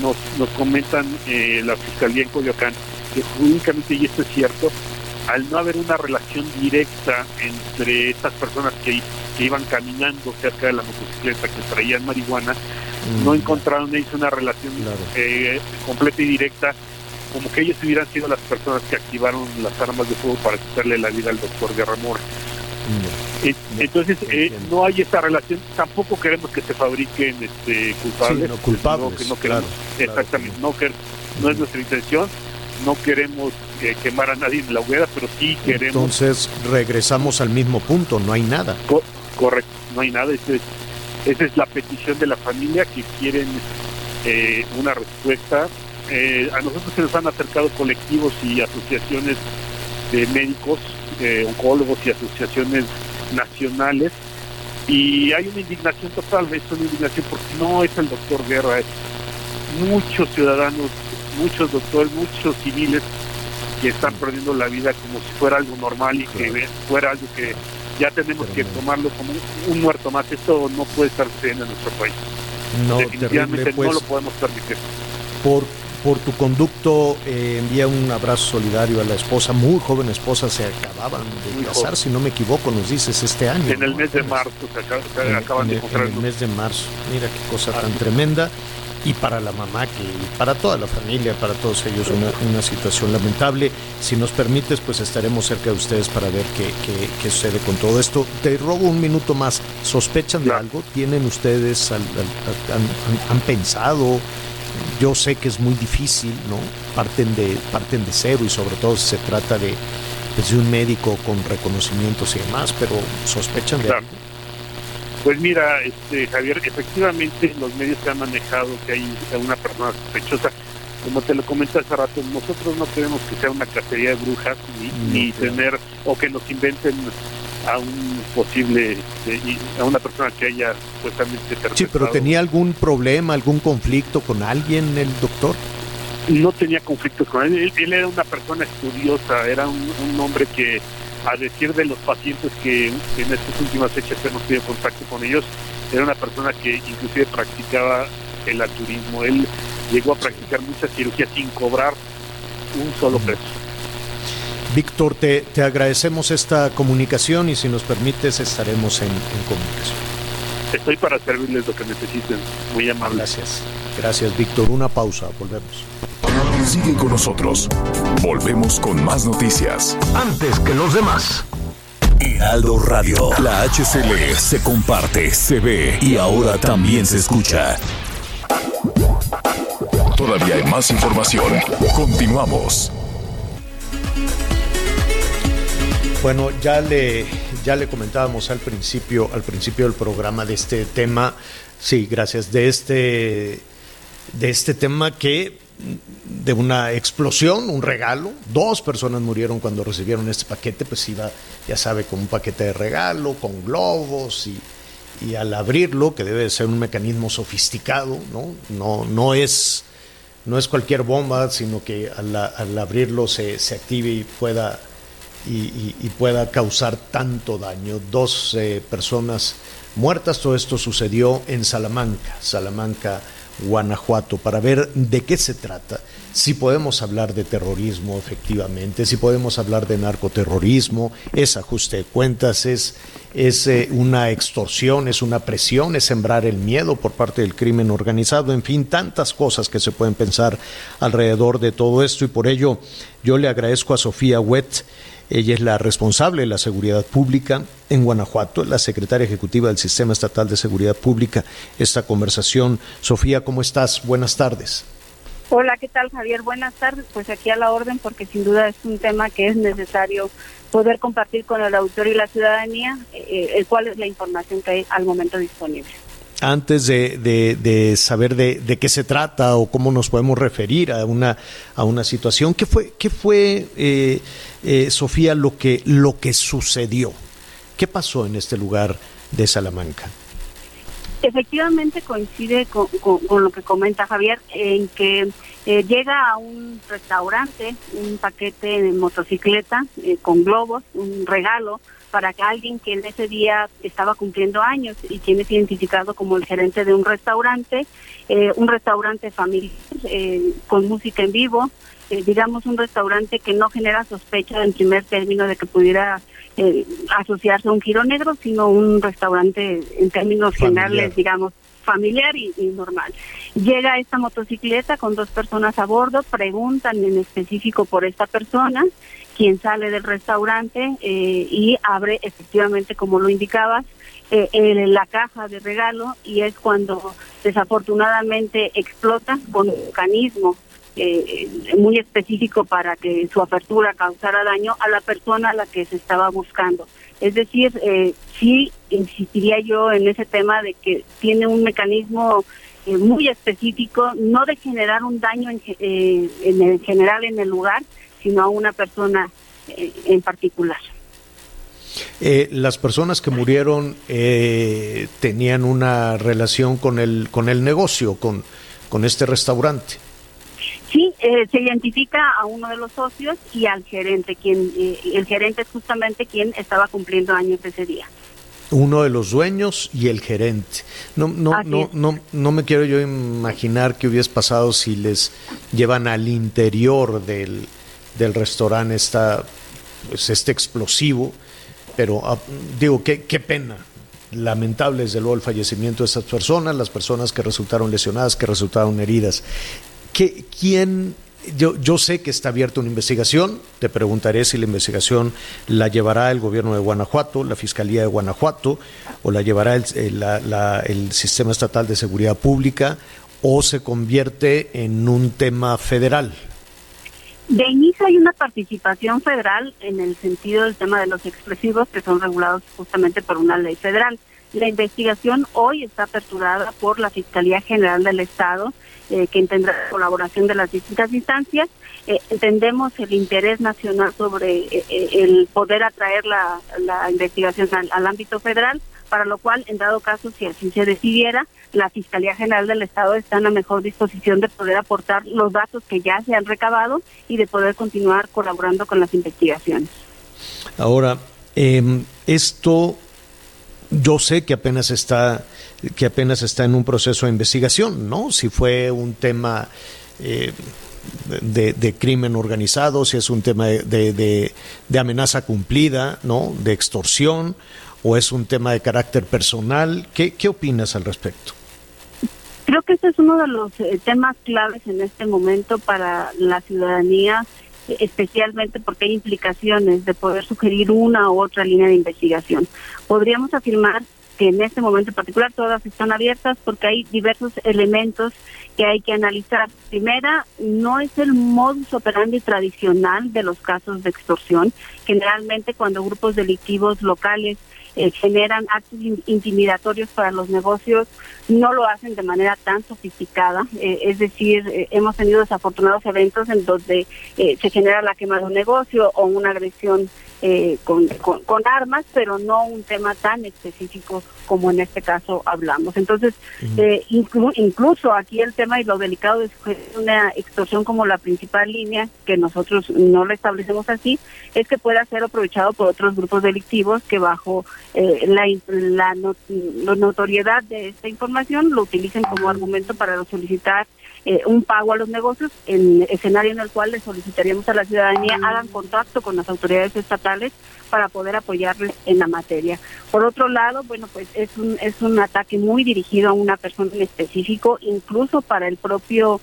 nos, nos comentan eh, la Fiscalía en Coyoacán que jurídicamente, y esto es cierto, al no haber una relación directa entre estas personas que, que iban caminando cerca de la motocicleta que traían marihuana, no encontraron ellos una relación eh, completa y directa, como que ellos hubieran sido las personas que activaron las armas de fuego para quitarle la vida al doctor Guerra Mora. Eh, Entonces, eh, no hay esa relación. Tampoco queremos que se fabriquen este, culpables. Sí, no, culpables, No, que no queremos, claro, claro exactamente. no, que, no es nuestra intención. No queremos eh, quemar a nadie en la hoguera, pero sí queremos. Entonces regresamos al mismo punto, no hay nada. Co- correcto, no hay nada. Es- esa es la petición de la familia que quieren eh, una respuesta. Eh, a nosotros se nos han acercado colectivos y asociaciones de médicos, eh, oncólogos y asociaciones nacionales y hay una indignación total, es una indignación porque no es el doctor Guerra, es muchos ciudadanos, muchos doctores, muchos civiles que están perdiendo la vida como si fuera algo normal y que fuera algo que ya tenemos que tomarlo como un, un muerto más. Esto no puede estar sucediendo en nuestro país. No, Definitivamente terrible, pues. no lo podemos permitir. Por, por tu conducto, eh, envía un abrazo solidario a la esposa, muy joven esposa, se acaban de Muy casar, joven. si no me equivoco, nos dices este año. En el ¿no? mes de marzo se, acaba- se En- acaban en de encontrar en el mes de marzo. Mira qué cosa tan tremenda. Y para la mamá, que y para toda la familia, para todos ellos, una, una situación lamentable. Si nos permites, pues estaremos cerca de ustedes para ver qué, qué- qué sucede con todo esto. Te robo un minuto más. ¿Sospechan de algo? ¿Tienen ustedes, al- al- han, han- han pensado? Yo sé que es muy difícil, ¿no? Parten de, parten de cero y sobre todo si se trata de, pues, de un médico con reconocimientos y demás, pero ¿sospechan de algo? Pues mira, este, Javier, efectivamente los medios se han manejado que hay una persona sospechosa. Como te lo comenté hace rato, nosotros no queremos que sea una cacería de brujas ni, No, ni claro. tener o que nos inventen a un posible, eh, y- a una persona que haya supuestamente Sí, pero tenía algún problema, algún conflicto con alguien el doctor. no tenía conflictos con él. él. él era una persona estudiosa, era un, un hombre que, a decir de los pacientes que en estas últimas fechas hemos tenido contacto con ellos, era una persona que inclusive practicaba el alturismo. Él llegó a practicar muchas cirugías sin cobrar un solo peso. Víctor, te, te, agradecemos esta comunicación y si nos permites estaremos en, en comunicación. Estoy para servirles lo que necesiten. Muy amable. Gracias. Gracias, Víctor. Una pausa. Volvemos. Sigue con nosotros. Volvemos con más noticias. Antes que los demás. Heraldo Radio. La HCL se comparte, se ve y ahora también se escucha. Todavía hay más información. Continuamos. Bueno, ya le, ya le comentábamos al principio, al principio del programa de este tema. Sí, gracias. De este, de este tema que de una explosión, un regalo. Dos personas murieron cuando recibieron este paquete, pues iba, ya sabe, con un paquete de regalo, con globos y, y al abrirlo, que debe ser un mecanismo sofisticado, ¿no? No, no es no es cualquier bomba, sino que al, al abrirlo se, se, active y pueda, y pueda causar tanto daño. Dos eh, personas muertas, todo esto sucedió en Salamanca, Salamanca, Guanajuato, para ver de qué se trata, si podemos hablar de terrorismo efectivamente, si podemos hablar de narcoterrorismo, es ajuste de cuentas, es, es eh, una extorsión, es una presión, es sembrar el miedo por parte del crimen organizado, en fin, tantas cosas que se pueden pensar alrededor de todo esto y por ello yo le agradezco a Sofía Wett. Ella es la responsable de la seguridad pública en Guanajuato, la secretaria ejecutiva del Sistema Estatal de Seguridad Pública. Esta conversación. Sofía, ¿cómo estás? Buenas tardes. Hola, ¿qué tal Javier? Buenas tardes. Pues aquí a la orden porque sin duda es un tema que es necesario poder compartir con el autor y la ciudadanía, eh, el cual es la información que hay al momento disponible antes de, de, saber de, de, qué se trata o cómo nos podemos referir a una, a una situación. ¿Qué fue, qué fue eh, eh, Sofía, lo que, lo que sucedió? ¿Qué pasó en este lugar de Salamanca? Efectivamente coincide con lo que comenta Javier, en que eh, llega a un restaurante un paquete de motocicleta eh, con globos, un regalo para que alguien que en ese día estaba cumpliendo años y quien es identificado como el gerente de un restaurante, eh, un restaurante familiar eh, con música en vivo, eh, digamos un restaurante que no genera sospecha en primer término de que pudiera eh, asociarse a un giro negro, sino un restaurante en términos familiar. generales, digamos, familiar y, y, normal. Llega esta motocicleta con dos personas a bordo, preguntan en específico por esta persona, quien sale del restaurante eh, y abre efectivamente, como lo indicabas, eh, la caja de regalo y es cuando desafortunadamente explota con un mecanismo eh, muy específico para que su apertura causara daño a la persona a la que se estaba buscando. Es decir, eh, sí insistiría yo en ese tema de que tiene un mecanismo eh, muy específico, no de generar un daño en, eh, en general en el lugar, sino a una persona eh, en particular. Eh, las personas que murieron eh, tenían una relación con el con el negocio, con con este restaurante. Sí, eh, se identifica a uno de los socios y al gerente, quien el gerente es justamente quien estaba cumpliendo años ese día. Uno de los dueños y el gerente. No, no, no, no, no me quiero yo imaginar qué hubiese pasado si les llevan al interior del, del restaurante esta, pues este explosivo, pero uh, digo, qué, pena, lamentable desde luego el fallecimiento de estas personas, las personas que resultaron lesionadas, que resultaron heridas. ¿Qué, ¿Quién yo, yo, sé que está abierta una investigación, te preguntaré si la investigación la llevará el gobierno de Guanajuato, la Fiscalía de Guanajuato, o la llevará el, el Sistema Estatal de Seguridad Pública, o se convierte en un tema federal. De inicio hay una participación federal en el sentido del tema de los explosivos que son regulados justamente por una ley federal. La investigación hoy está aperturada por la Fiscalía General del Estado, eh, que tendrá colaboración de las distintas instancias. Eh, entendemos el interés nacional sobre eh, el poder atraer la, la investigación al, al ámbito federal, para lo cual, en dado caso, si así se decidiera, la Fiscalía General del Estado está en la mejor disposición de poder aportar los datos que ya se han recabado y de poder continuar colaborando con las investigaciones. Ahora, eh, esto yo sé que apenas está que apenas está en un proceso de investigación, ¿no? Si fue un tema eh, de, crimen organizado, si es un tema de, de, de, amenaza cumplida, ¿no? De extorsión, o es un tema de carácter personal. ¿Qué, qué opinas al respecto? Creo que este es uno de los eh, temas claves en este momento para la ciudadanía, especialmente porque hay implicaciones de poder sugerir una u otra línea de investigación. Podríamos afirmar que en este momento en particular todas están abiertas porque hay diversos elementos que hay que analizar. Primera, no es el modus operandi tradicional de los casos de extorsión. Generalmente cuando grupos delictivos locales eh, generan actos intimidatorios para los negocios, no lo hacen de manera tan sofisticada. Eh, es decir, eh, hemos tenido desafortunados eventos en donde se genera la quema de un negocio o una agresión eh, con, con, armas, pero no un tema tan específico como en este caso hablamos. Entonces, eh, incluso aquí el tema y lo delicado de una extorsión como la principal línea, que nosotros no lo establecemos así, es que pueda ser aprovechado por otros grupos delictivos que bajo eh, la, la, notoriedad de esta información lo utilicen como argumento para solicitar eh, un pago a los negocios en escenario en el cual le solicitaríamos a la ciudadanía hagan contacto con las autoridades estatales para poder apoyarles en la materia. Por otro lado, bueno, pues es un es un ataque muy dirigido a una persona en específico, incluso para el propio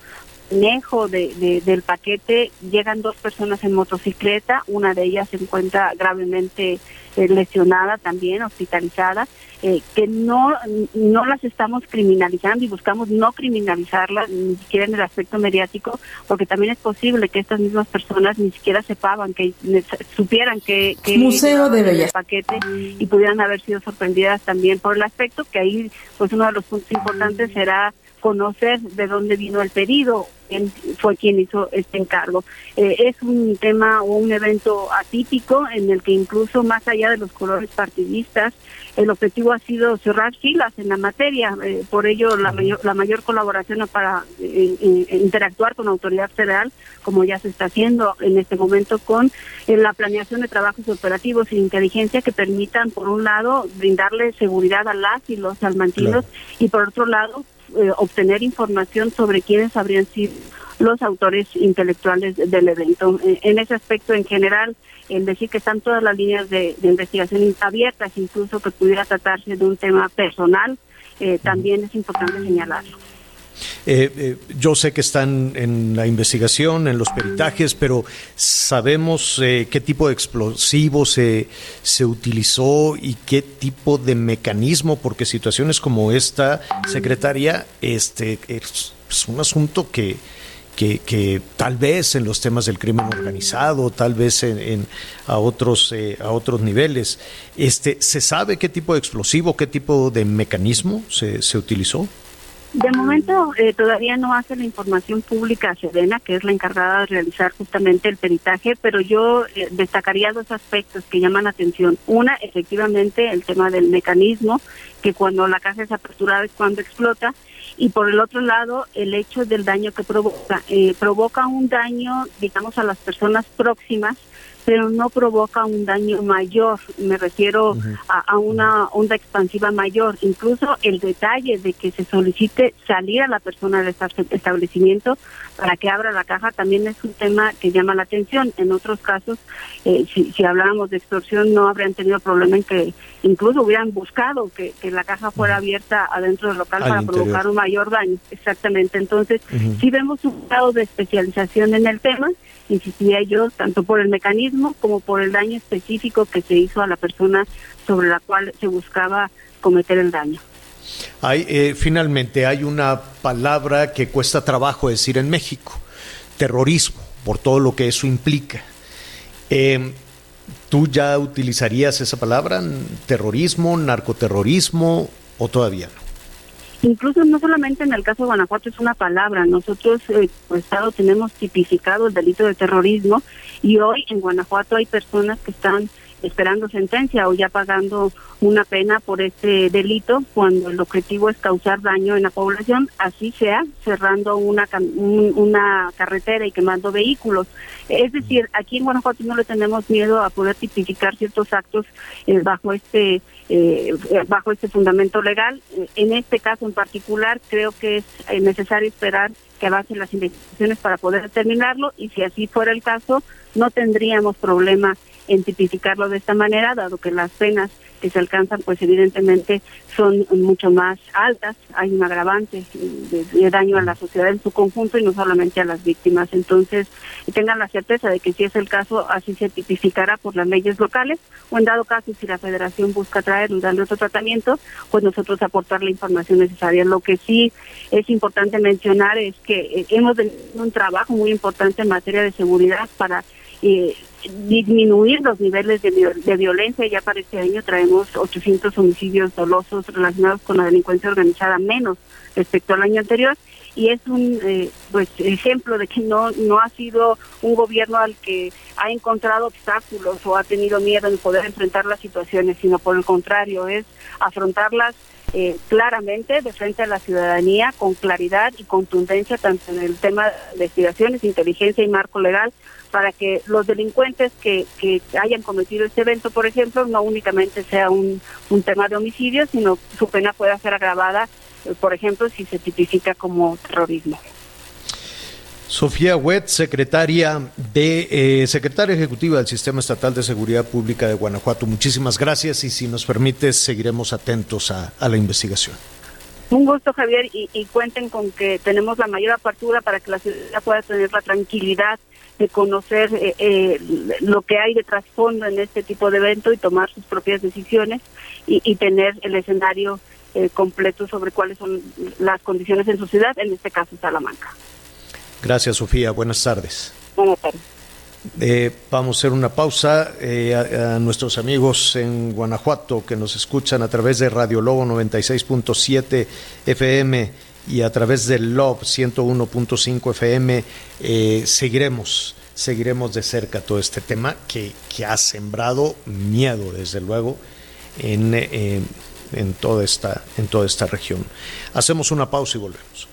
manejo de, del paquete llegan dos personas en motocicleta, una de ellas se encuentra gravemente eh, lesionada también, hospitalizada, eh, que no, no las estamos criminalizando y buscamos no criminalizarlas ni siquiera en el aspecto mediático, porque también es posible que estas mismas personas ni siquiera sepaban, que supieran que, que Museo de Bellas. paquete y pudieran haber sido sorprendidas también por el aspecto que ahí pues uno de los puntos importantes será conocer de dónde vino el pedido, quién fue quien hizo este encargo. Eh, es un tema o un evento atípico en el que incluso más allá de los colores partidistas, el objetivo ha sido cerrar filas en la materia. Eh, por ello, la mayor, la mayor colaboración para eh, interactuar con la autoridad federal, como ya se está haciendo en este momento, con la planeación de trabajos operativos e inteligencia que permitan, por un lado, brindarle seguridad a las y los salmantinos y por otro lado, eh, obtener información sobre quiénes habrían sido los autores intelectuales del evento. Eh, en ese aspecto, en general, el decir que están todas las líneas de, investigación abiertas, incluso que pudiera tratarse de un tema personal, eh, también es importante señalarlo. Eh, eh, yo sé que están en la investigación, en los peritajes, pero ¿sabemos eh, qué tipo de explosivo se, se utilizó y qué tipo de mecanismo? Porque situaciones como esta, secretaria, este, es, un asunto que, que, tal vez en los temas del crimen organizado, tal vez en, a otros a otros niveles, este, ¿se sabe qué tipo de explosivo, qué tipo de mecanismo se, se utilizó? De momento eh, todavía no hace la información pública a Sedena, que es la encargada de realizar justamente el peritaje, pero yo eh, destacaría dos aspectos que llaman la atención. Una, efectivamente, el tema del mecanismo, que cuando la caja es aperturada es cuando explota, y por el otro lado, el hecho del daño que provoca. Eh, provoca un daño, digamos, a las personas próximas pero no provoca un daño mayor, me refiero a, una onda expansiva mayor. Incluso el detalle de que se solicite salir a la persona del establecimiento para que abra la caja también es un tema que llama la atención. En otros casos, eh, si, si hablábamos de extorsión, no habrían tenido problema en que incluso hubieran buscado que, la caja fuera abierta adentro del local para provocar un mayor daño. Exactamente. Entonces, si vemos un grado de especialización en el tema insistía yo, tanto por el mecanismo como por el daño específico que se hizo a la persona sobre la cual se buscaba cometer el daño. Hay, eh, finalmente, hay una palabra que cuesta trabajo decir en México, terrorismo, por todo lo que eso implica. Em, ¿Tú ya utilizarías esa palabra, terrorismo, narcoterrorismo, o todavía no? Incluso no solamente en el caso de Guanajuato es una palabra, nosotros eh, Estado tenemos tipificado el delito de terrorismo y hoy en Guanajuato hay personas que están esperando sentencia o ya pagando una pena por este delito cuando el objetivo es causar daño en la población, así sea cerrando una, una carretera y quemando vehículos. Es decir, aquí en Guanajuato no le tenemos miedo a poder tipificar ciertos actos eh, bajo este eh, bajo este fundamento legal. En este caso en particular creo que es necesario esperar que avancen las investigaciones para poder determinarlo y si así fuera el caso, no tendríamos problema en tipificarlo de esta manera, dado que las penas que se alcanzan, pues evidentemente son mucho más altas. Hay un agravante de, daño a la sociedad en su conjunto y no solamente a las víctimas. Entonces, tengan la certeza de que si es el caso, así se tipificará por las leyes locales o en dado caso, si la federación busca traer un darle otro tratamiento, pues nosotros aportar la información necesaria. Lo que sí es importante mencionar es que eh, hemos tenido un trabajo muy importante en materia de seguridad para eh, disminuir los niveles de, de, violencia. Ya para este año traemos 800 homicidios dolosos relacionados con la delincuencia organizada menos respecto al año anterior y es un eh, pues ejemplo de que no no ha sido un gobierno al que ha encontrado obstáculos o ha tenido miedo en poder enfrentar las situaciones, sino por el contrario es afrontarlas eh, claramente de frente a la ciudadanía con claridad y contundencia tanto en el tema de investigaciones, inteligencia y marco legal para que los delincuentes que, que hayan cometido este evento, por ejemplo, no únicamente sea un, un tema de homicidio, sino su pena pueda ser agravada, eh, por ejemplo, si se tipifica como terrorismo. Sofía Wet, secretaria de eh, secretaria ejecutiva del Sistema Estatal de Seguridad Pública de Guanajuato. Muchísimas gracias y si nos permites seguiremos atentos a, la investigación. Un gusto, Javier, y, cuenten con que tenemos la mayor apertura para que la ciudad pueda tener la tranquilidad de conocer eh, eh, lo que hay de trasfondo en este tipo de evento y tomar sus propias decisiones y, tener el escenario completo sobre cuáles son las condiciones en su ciudad, en este caso Salamanca. Gracias, Sofía. Buenas tardes. Buenas tardes. Eh, vamos a hacer una pausa eh, a, nuestros amigos en Guanajuato que nos escuchan a través de Radio Lobo 96.7 FM y a través del LOB 101.5 FM. Eh, seguiremos, seguiremos de cerca todo este tema que, que ha sembrado miedo, desde luego, en, en, toda esta, en toda esta región. Hacemos una pausa y volvemos.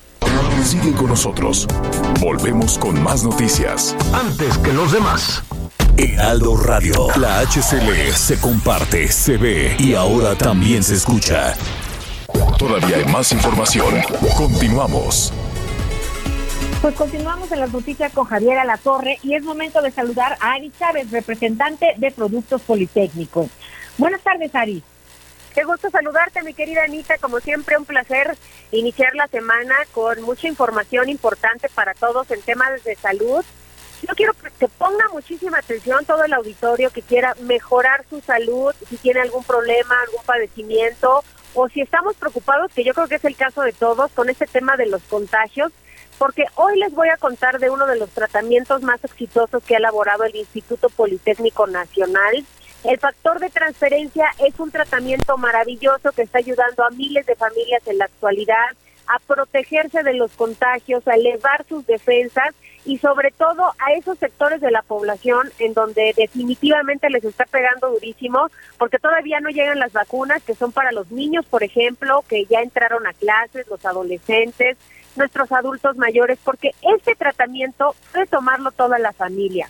Sigue con nosotros. Volvemos con más noticias. Antes que los demás. Heraldo Radio. La HCL se comparte, se ve y ahora también se escucha. Todavía hay más información. Continuamos. Pues continuamos en las noticias con Javier Alatorre y es momento de saludar a Ari Chávez, representante de Productos Politécnicos. Buenas tardes, Ari. Qué gusto saludarte, mi querida Anita. Como siempre, un placer iniciar la semana con mucha información importante para todos en temas de salud. Yo quiero que ponga muchísima atención todo el auditorio que quiera mejorar su salud, si tiene algún problema, algún padecimiento, o si estamos preocupados, que yo creo que es el caso de todos, con este tema de los contagios, porque hoy les voy a contar de uno de los tratamientos más exitosos que ha elaborado el Instituto Politécnico Nacional el factor de transferencia es un tratamiento maravilloso que está ayudando a miles de familias en la actualidad a protegerse de los contagios, a elevar sus defensas y sobre todo a esos sectores de la población en donde definitivamente les está pegando durísimo porque todavía no llegan las vacunas que son para los niños, por ejemplo, que ya entraron a clases, los adolescentes, nuestros adultos mayores, porque este tratamiento puede tomarlo toda la familia.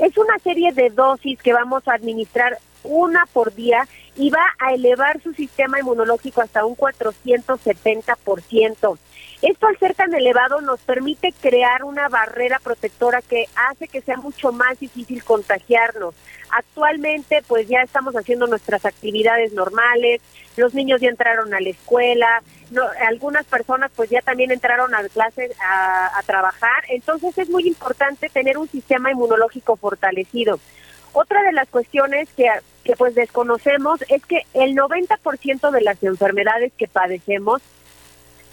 Es una serie de dosis que vamos a administrar una por día y va a elevar su sistema inmunológico hasta un 470%. Esto al ser tan elevado nos permite crear una barrera protectora que hace que sea mucho más difícil contagiarnos. Actualmente pues ya estamos haciendo nuestras actividades normales, los niños ya entraron a la escuela, no, algunas personas pues ya también entraron a clases a, a trabajar, entonces es muy importante tener un sistema inmunológico fortalecido. Otra de las cuestiones que, que pues desconocemos es que el 90% de las enfermedades que padecemos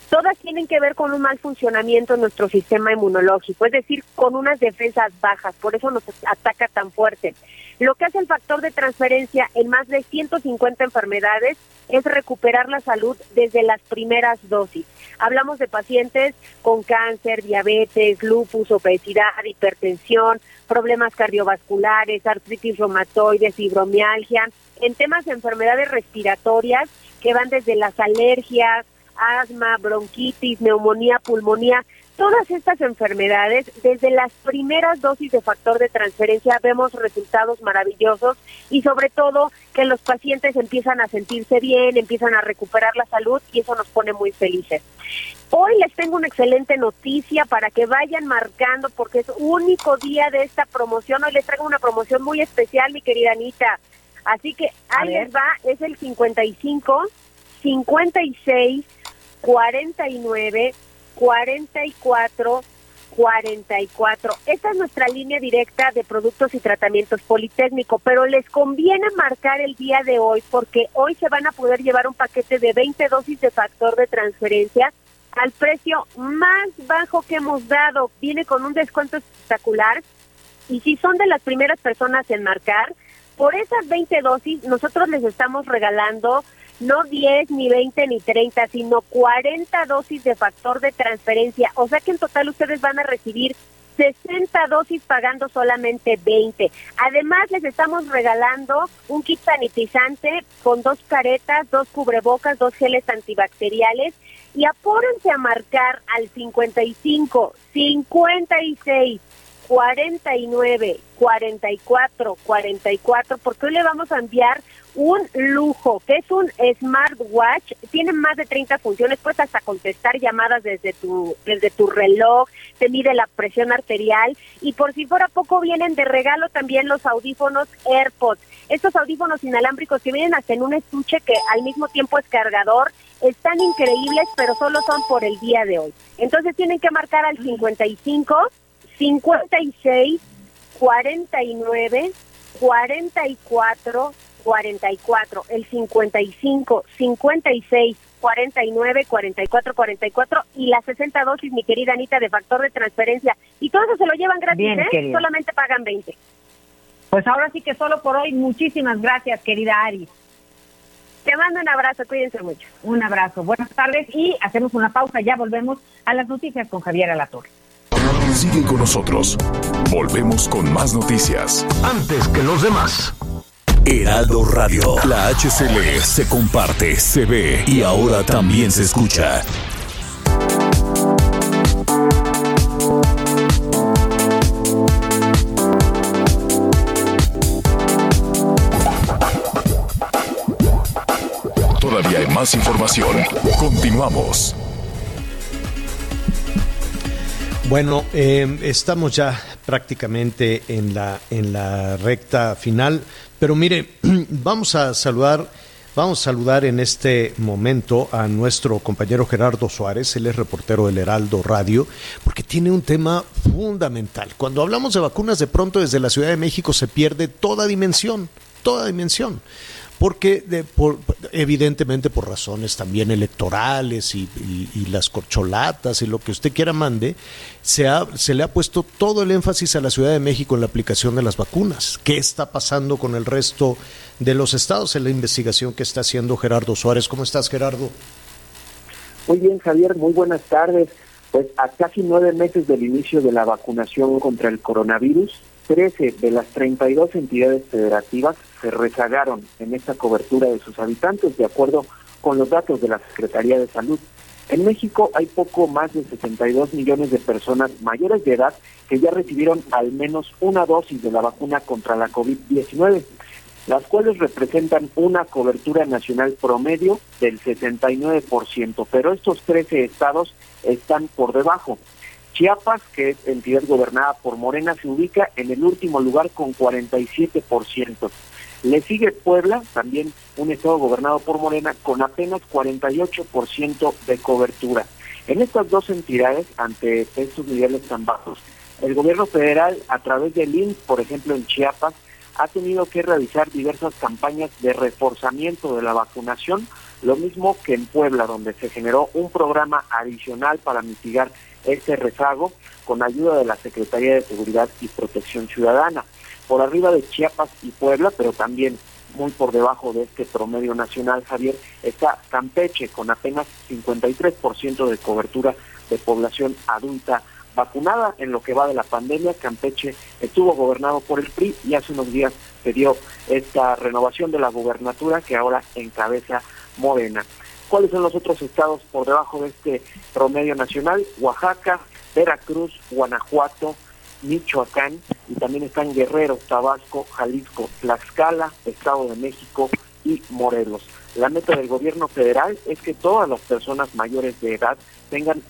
todas tienen que ver con un mal funcionamiento de nuestro sistema inmunológico, es decir, con unas defensas bajas, por eso nos ataca tan fuerte. Lo que hace el factor de transferencia en más de 150 enfermedades es recuperar la salud desde las primeras dosis. Hablamos de pacientes con cáncer, diabetes, lupus, obesidad, hipertensión, problemas cardiovasculares, artritis reumatoide, fibromialgia, en temas de enfermedades respiratorias que van desde las alergias, asma, bronquitis, neumonía, pulmonía, todas estas enfermedades, desde las primeras dosis de factor de transferencia vemos resultados maravillosos y sobre todo que los pacientes empiezan a sentirse bien, empiezan a recuperar la salud y eso nos pone muy felices. Hoy les tengo una excelente noticia para que vayan marcando porque es único día de esta promoción. Hoy les traigo una promoción muy especial, mi querida Anita. Así que ahí les va, es el 55 56 49 44 44. Esta es nuestra línea directa de productos y tratamientos Politécnico, pero les conviene marcar el día de hoy porque hoy se van a poder llevar un paquete de 20 dosis de factor de transferencia al precio más bajo que hemos dado. Viene con un descuento espectacular y si son de las primeras personas en marcar, por esas 20 dosis nosotros les estamos regalando no 10, ni 20, ni 30, sino 40 dosis de factor de transferencia. O sea que en total ustedes van a recibir 60 dosis pagando solamente 20. Además, les estamos regalando un kit sanitizante con dos caretas, dos cubrebocas, dos geles antibacteriales y apórense a marcar al 55 56 49 44 44 porque hoy le vamos a enviar un lujo, que es un smartwatch, tiene más de 30 funciones, puedes hasta contestar llamadas desde tu desde tu reloj, te mide la presión arterial y por si fuera poco vienen de regalo también los audífonos AirPods. Estos audífonos inalámbricos que vienen hasta en un estuche que al mismo tiempo es cargador, están increíbles, pero solo son por el día de hoy. Entonces tienen que marcar al 55 56 49 44 44, el 55, 56, 49, 44, 44 y las 60 dosis, mi querida Anita, de factor de transferencia. Y todo eso se lo llevan gratis, ¿eh? Solamente pagan 20. Pues ahora sí que solo por hoy, muchísimas gracias, querida Ari. Te mando un abrazo, cuídense mucho. Un abrazo, buenas tardes y hacemos una pausa, ya volvemos a las noticias con Javier Alatorre. Sigue con nosotros. Volvemos con más noticias. Antes que los demás. Heraldo Radio. La HCL se comparte, se ve y ahora también se escucha. Todavía hay más información. Continuamos. Bueno, eh, estamos ya prácticamente en la, en la recta final, pero mire, vamos a saludar, vamos a saludar en este momento a nuestro compañero Gerardo Suárez, él es reportero del Heraldo Radio, porque tiene un tema fundamental. Cuando hablamos de vacunas, de pronto desde la Ciudad de México se pierde toda dimensión, toda dimensión porque de, por, evidentemente por razones también electorales y, las corcholatas y lo que usted quiera mande, se, ha, se le ha puesto todo el énfasis a la Ciudad de México en la aplicación de las vacunas. ¿Qué está pasando con el resto de los estados en la investigación que está haciendo Gerardo Suárez? ¿Cómo estás, Gerardo? Muy bien, Javier, muy buenas tardes. Pues a casi nueve meses del inicio de la vacunación contra el coronavirus, 13 de las 32 entidades federativas se rezagaron en esta cobertura de sus habitantes, de acuerdo con los datos de la Secretaría de Salud. En México hay poco más de 62 millones de personas mayores de edad que ya recibieron al menos una dosis de la vacuna contra la COVID-19, las cuales representan una cobertura nacional promedio del 69%, pero estos 13 estados están por debajo. Chiapas, que es entidad gobernada por Morena, se ubica en el último lugar con 47%. Le sigue Puebla, también un estado gobernado por Morena, con apenas 48% de cobertura. En estas dos entidades, ante estos niveles tan bajos, el gobierno federal, a través del INS, por ejemplo en Chiapas, ha tenido que realizar diversas campañas de reforzamiento de la vacunación, lo mismo que en Puebla, donde se generó un programa adicional para mitigar este rezago con ayuda de la Secretaría de Seguridad y Protección Ciudadana. Por arriba de Chiapas y Puebla, pero también muy por debajo de este promedio nacional, Javier, está Campeche con apenas 53% de cobertura de población adulta vacunada en lo que va de la pandemia. Campeche estuvo gobernado por el PRI y hace unos días se dio esta renovación de la gubernatura que ahora encabeza Morena. ¿Cuáles son los otros estados por debajo de este promedio nacional? Oaxaca, Veracruz, Guanajuato, Michoacán y también están Guerrero, Tabasco, Jalisco, Tlaxcala, Estado de México y Morelos. La meta del gobierno federal es que todas las personas mayores de edad tengan